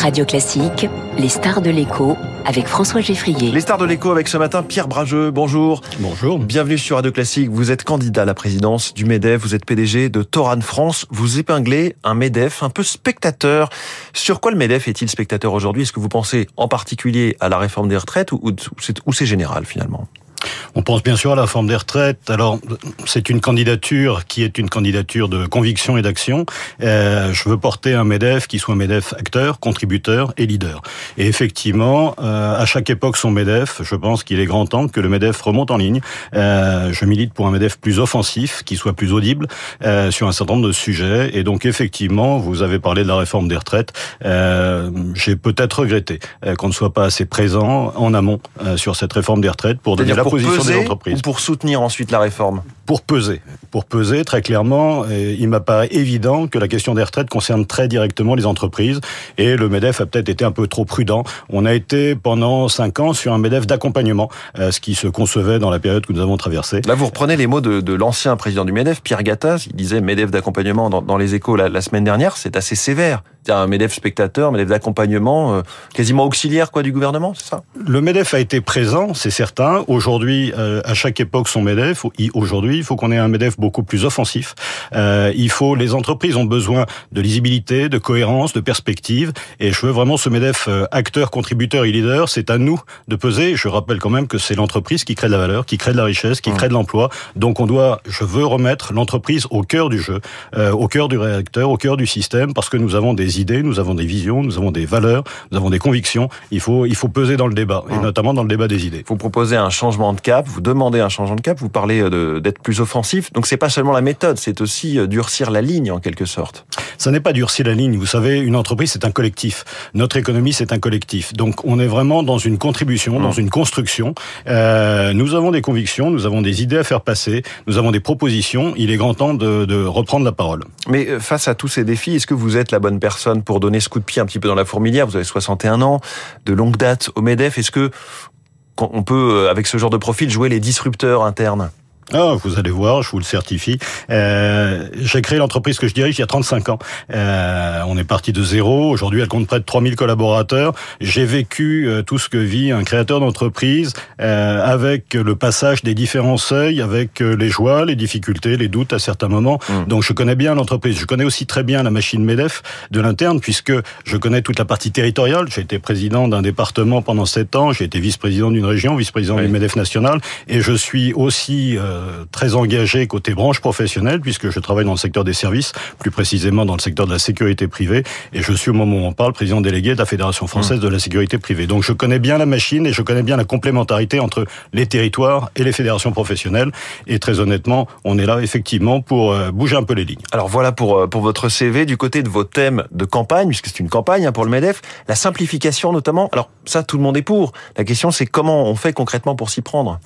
Radio Classique, les stars de l'écho avec François Geffrier. Les stars de l'écho avec ce matin Pierre Brageux. Bonjour. Bonjour. Bienvenue sur Radio Classique. Vous êtes candidat à la présidence du MEDEF, vous êtes PDG de Toran France. Vous épinglez un MEDEF un peu spectateur. Sur quoi le MEDEF est-il spectateur aujourd'hui? Est-ce que vous pensez en particulier à la réforme des retraites ou, ou c'est général finalement? On pense bien sûr à la forme des retraites. Alors, c'est une candidature qui est une candidature de conviction et d'action. Euh, je veux porter un MEDEF qui soit un MEDEF acteur, contributeur et leader. Et effectivement, euh, à chaque époque son MEDEF, je pense qu'il est grand temps que le MEDEF remonte en ligne. Euh, je milite pour un MEDEF plus offensif, qui soit plus audible euh, sur un certain nombre de sujets. Et donc, effectivement, vous avez parlé de la réforme des retraites. Euh, J'ai peut-être regretté euh, qu'on ne soit pas assez présent en amont sur cette réforme des retraites pour donner la Ou pour soutenir ensuite la réforme? Pour peser. Pour peser, très clairement, il m'apparaît évident que la question des retraites concerne très directement les entreprises. Et le MEDEF a peut-être été un peu trop prudent. On a été pendant cinq ans sur un MEDEF d'accompagnement, euh, ce qui se concevait dans la période que nous avons traversée. Là, vous reprenez les mots de, de l'ancien président du MEDEF, Pierre Gattaz. Il disait MEDEF d'accompagnement dans, dans, les échos la, la semaine dernière. C'est assez sévère un MEDEF spectateur, un MEDEF d'accompagnement, euh, quasiment auxiliaire quoi du gouvernement, c'est ça? Le MEDEF a été présent, c'est certain. Aujourd'hui, euh, à chaque époque son MEDEF. Aujourd'hui, il faut qu'on ait un MEDEF beaucoup plus offensif. Euh, il faut, les entreprises ont besoin de lisibilité, de cohérence, de perspective. Et je veux vraiment ce MEDEF acteur, contributeur et leader. C'est à nous de peser. Je rappelle quand même que c'est l'entreprise qui crée de la valeur, qui crée de la richesse, qui crée de l'emploi. Donc on doit, je veux remettre l'entreprise au cœur du jeu, au cœur du réacteur, au cœur du système, parce que nous avons des idées, nous avons des visions, nous avons des valeurs, nous avons des convictions. Il faut, il faut peser dans le débat, et notamment dans le débat des idées. Vous proposez un changement de cap, vous demandez un changement de cap, vous parlez euh, d'être plus offensif. Donc c'est pas seulement la méthode, c'est aussi euh, durcir la ligne en quelque sorte. Ça n'est pas durcir la ligne. Vous savez, une entreprise c'est un collectif. Notre économie c'est un collectif. Donc on est vraiment dans une contribution, dans mmh. une construction. Euh, nous avons des convictions, nous avons des idées à faire passer, nous avons des propositions. Il est grand temps de, de reprendre la parole. Mais euh, face à tous ces défis, est-ce que vous êtes la bonne personne pour donner ce coup de pied un petit peu dans la fourmilière? Vous avez 61 ans, de longue date au MEDEF. Est-ce que on peut, avec ce genre de profil, jouer les disrupteurs internes? Ah, vous allez voir, je vous le certifie. Euh, j'ai créé l'entreprise que je dirige il y a 35 ans. Euh, on est parti de zéro. Aujourd'hui, elle compte près de 3000 collaborateurs. J'ai vécu euh, tout ce que vit un créateur d'entreprise euh, avec le passage des différents seuils, avec euh, les joies, les difficultés, les doutes à certains moments. Mmh. Donc, je connais bien l'entreprise. Je connais aussi très bien la machine MEDEF de l'interne puisque je connais toute la partie territoriale. J'ai été président d'un département pendant sept ans. J'ai été vice-président d'une région, vice-président du MEDEF national. Et je suis aussi euh, très engagé côté branche professionnelle, puisque je travaille dans le secteur des services, plus précisément dans le secteur de la sécurité privée, et je suis au moment où on parle président délégué de la Fédération française mmh. de la sécurité privée. Donc je connais bien la machine et je connais bien la complémentarité entre les territoires et les fédérations professionnelles. Et très honnêtement, on est là effectivement pour euh, bouger un peu les lignes. Alors voilà pour euh, pour votre CV du côté de vos thèmes de campagne, puisque c'est une campagne hein, pour le Medef, la simplification notamment. Alors ça, tout le monde est pour. La question, c'est comment on fait concrètement pour s'y prendre?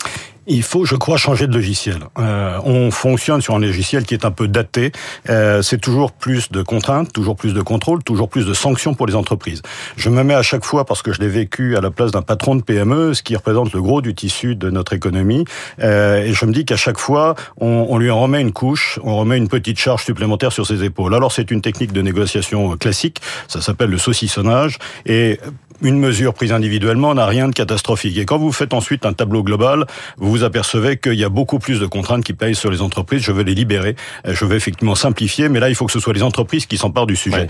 Il faut, je crois, changer de logiciel. Euh, on fonctionne sur un logiciel qui est un peu daté. Euh, c'est toujours plus de contraintes, toujours plus de contrôle, toujours plus de sanctions pour les entreprises. Je me mets à chaque fois, parce que je l'ai vécu à la place d'un patron de PME, ce qui représente le gros du tissu de notre économie, euh, et je me dis qu'à chaque fois, on, on lui en remet une couche, on remet une petite charge supplémentaire sur ses épaules. Alors c'est une technique de négociation classique, ça s'appelle le saucissonnage, et une mesure prise individuellement n'a rien de catastrophique. Et quand vous faites ensuite un tableau global, vous vous apercevez qu'il y a beaucoup plus de contraintes qui payent sur les entreprises. Je veux les libérer. Je veux effectivement simplifier, mais là, il faut que ce soit les entreprises qui s'emparent du sujet.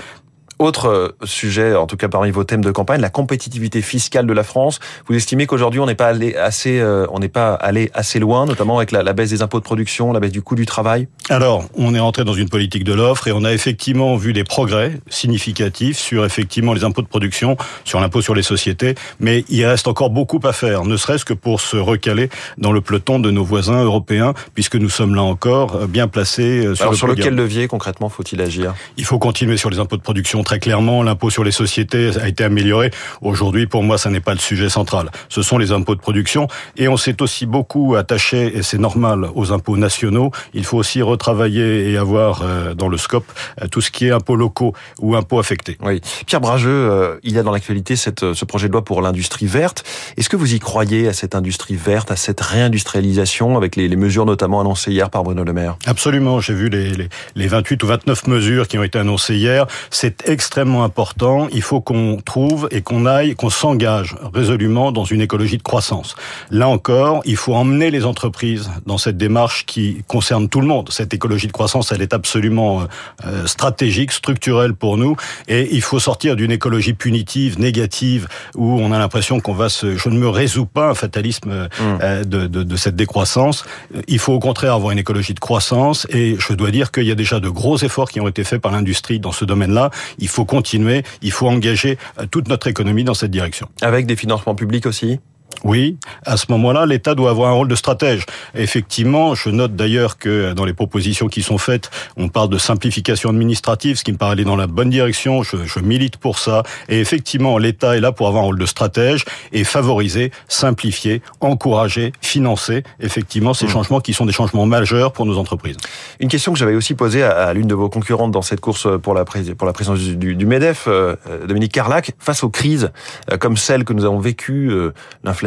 Autre euh, sujet, en tout cas parmi vos thèmes de campagne, la compétitivité fiscale de la France. Vous estimez qu'aujourd'hui on n'est pas allé assez, euh, on n'est pas allé assez loin, notamment avec la, la, baisse des impôts de production, la baisse du coût du travail? Alors, on est entré dans une politique de l'offre et on a effectivement vu des progrès significatifs sur effectivement les impôts de production, sur l'impôt sur les sociétés, mais il reste encore beaucoup à faire, ne serait-ce que pour se recaler dans le peloton de nos voisins européens, puisque nous sommes là encore euh, bien placés. Sur, Alors, sur lequel levier concrètement faut-il agir? Il faut continuer sur les impôts de production très clairement, l'impôt sur les sociétés a été amélioré. Aujourd'hui, pour moi, ça n'est pas le sujet central. Ce sont les impôts de production. Et on s'est aussi beaucoup attaché, et c'est normal, aux impôts nationaux. Il faut aussi retravailler et avoir euh, dans le scope euh, tout ce qui est impôts locaux ou impôts affectés. Oui. Pierre Brageux, euh, il y a dans l'actualité ce projet de loi pour l'industrie verte. Est-ce que vous y croyez à cette industrie verte, à cette réindustrialisation, avec les, mesures notamment annoncées hier par Bruno Le Maire? Absolument. J'ai vu les, les, les 28 ou 29 mesures qui ont été annoncées hier. C'est extrêmement important. Il faut qu'on trouve et qu'on aille, qu'on s'engage résolument dans une écologie de croissance. Là encore, il faut emmener les entreprises dans cette démarche qui concerne tout le monde. Cette écologie de croissance, elle est absolument euh, stratégique, structurelle pour nous, et il faut sortir d'une écologie punitive, négative, où on a l'impression qu'on va se... Je ne me résous pas un fatalisme euh, mmh. euh, de, de, de cette décroissance. Il faut au contraire avoir une écologie de croissance, et je dois dire qu'il y a déjà de gros efforts qui ont été faits par l'industrie dans ce domaine-là. Il faut continuer, il faut engager toute notre économie dans cette direction. Avec des financements publics aussi? Oui, à ce moment-là, l'État doit avoir un rôle de stratège. Effectivement, je note d'ailleurs que dans les propositions qui sont faites, on parle de simplification administrative, ce qui me paraît aller dans la bonne direction. Je, je milite pour ça. Et effectivement, l'État est là pour avoir un rôle de stratège et favoriser, simplifier, encourager, financer effectivement ces mmh. changements qui sont des changements majeurs pour nos entreprises. Une question que j'avais aussi posée à, l'une de vos concurrentes dans cette course pour la, pour la présidence du, du MEDEF, euh, Dominique Carlac, face aux crises euh, comme celle que nous avons vécues, euh,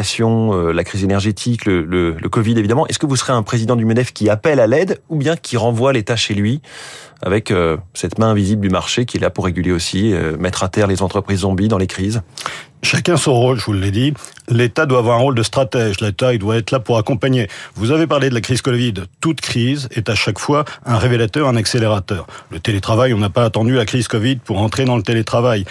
euh, la crise énergétique, le Covid évidemment. Est-ce que vous serez un président du MEDEF qui appelle à l'aide ou bien qui renvoie l'État chez lui avec euh, cette main invisible du marché qui est là pour réguler aussi, euh, mettre à terre les entreprises zombies dans les crises? Chacun son rôle, je vous l'ai dit. L'État doit avoir un rôle de stratège. L'État, il doit être là pour accompagner. Vous avez parlé de la crise Covid. Toute crise est à chaque fois un révélateur, un accélérateur. Le télétravail, on n'a pas attendu la crise Covid pour entrer dans le télétravail.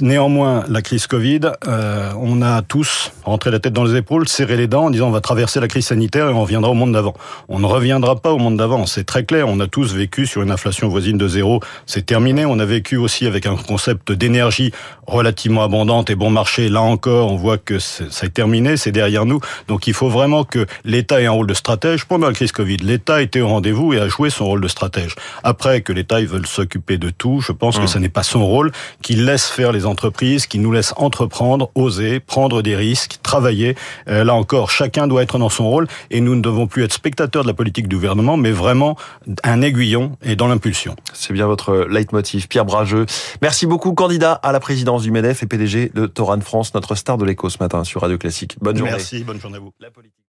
Néanmoins, la crise Covid, euh, on a tous rentré la tête dans les épaules, serré les dents en disant on va traverser la crise sanitaire et on reviendra au monde d'avant. On ne reviendra pas au monde d'avant. C'est très clair. On a tous vécu sur une inflation voisine de zéro. C'est terminé. On a vécu aussi avec un concept d'énergie relativement abondante et bon marché Là encore, on voit que ça est terminé, c'est derrière nous. Donc il faut vraiment que l'État ait un rôle de stratège. Pendant la crise Covid, l'État était au rendez-vous et a joué son rôle de stratège. Après que l'État veut s'occuper de tout, je pense que ce mmh. n'est pas son rôle, qu'il laisse faire les entreprises, qu'il nous laisse entreprendre, oser, prendre des risques, travailler. Euh, là encore, chacun doit être dans son rôle et nous ne devons plus être spectateurs de la politique du gouvernement, mais vraiment un aiguillon et dans l'impulsion. C'est bien votre leitmotiv, Pierre Brageux. Merci beaucoup, candidat à la présidence du MEDEF et PDG de Toran France, notre star de l'écho ce matin sur Radio Classique. Bonne journée. Merci, bonne journée à vous.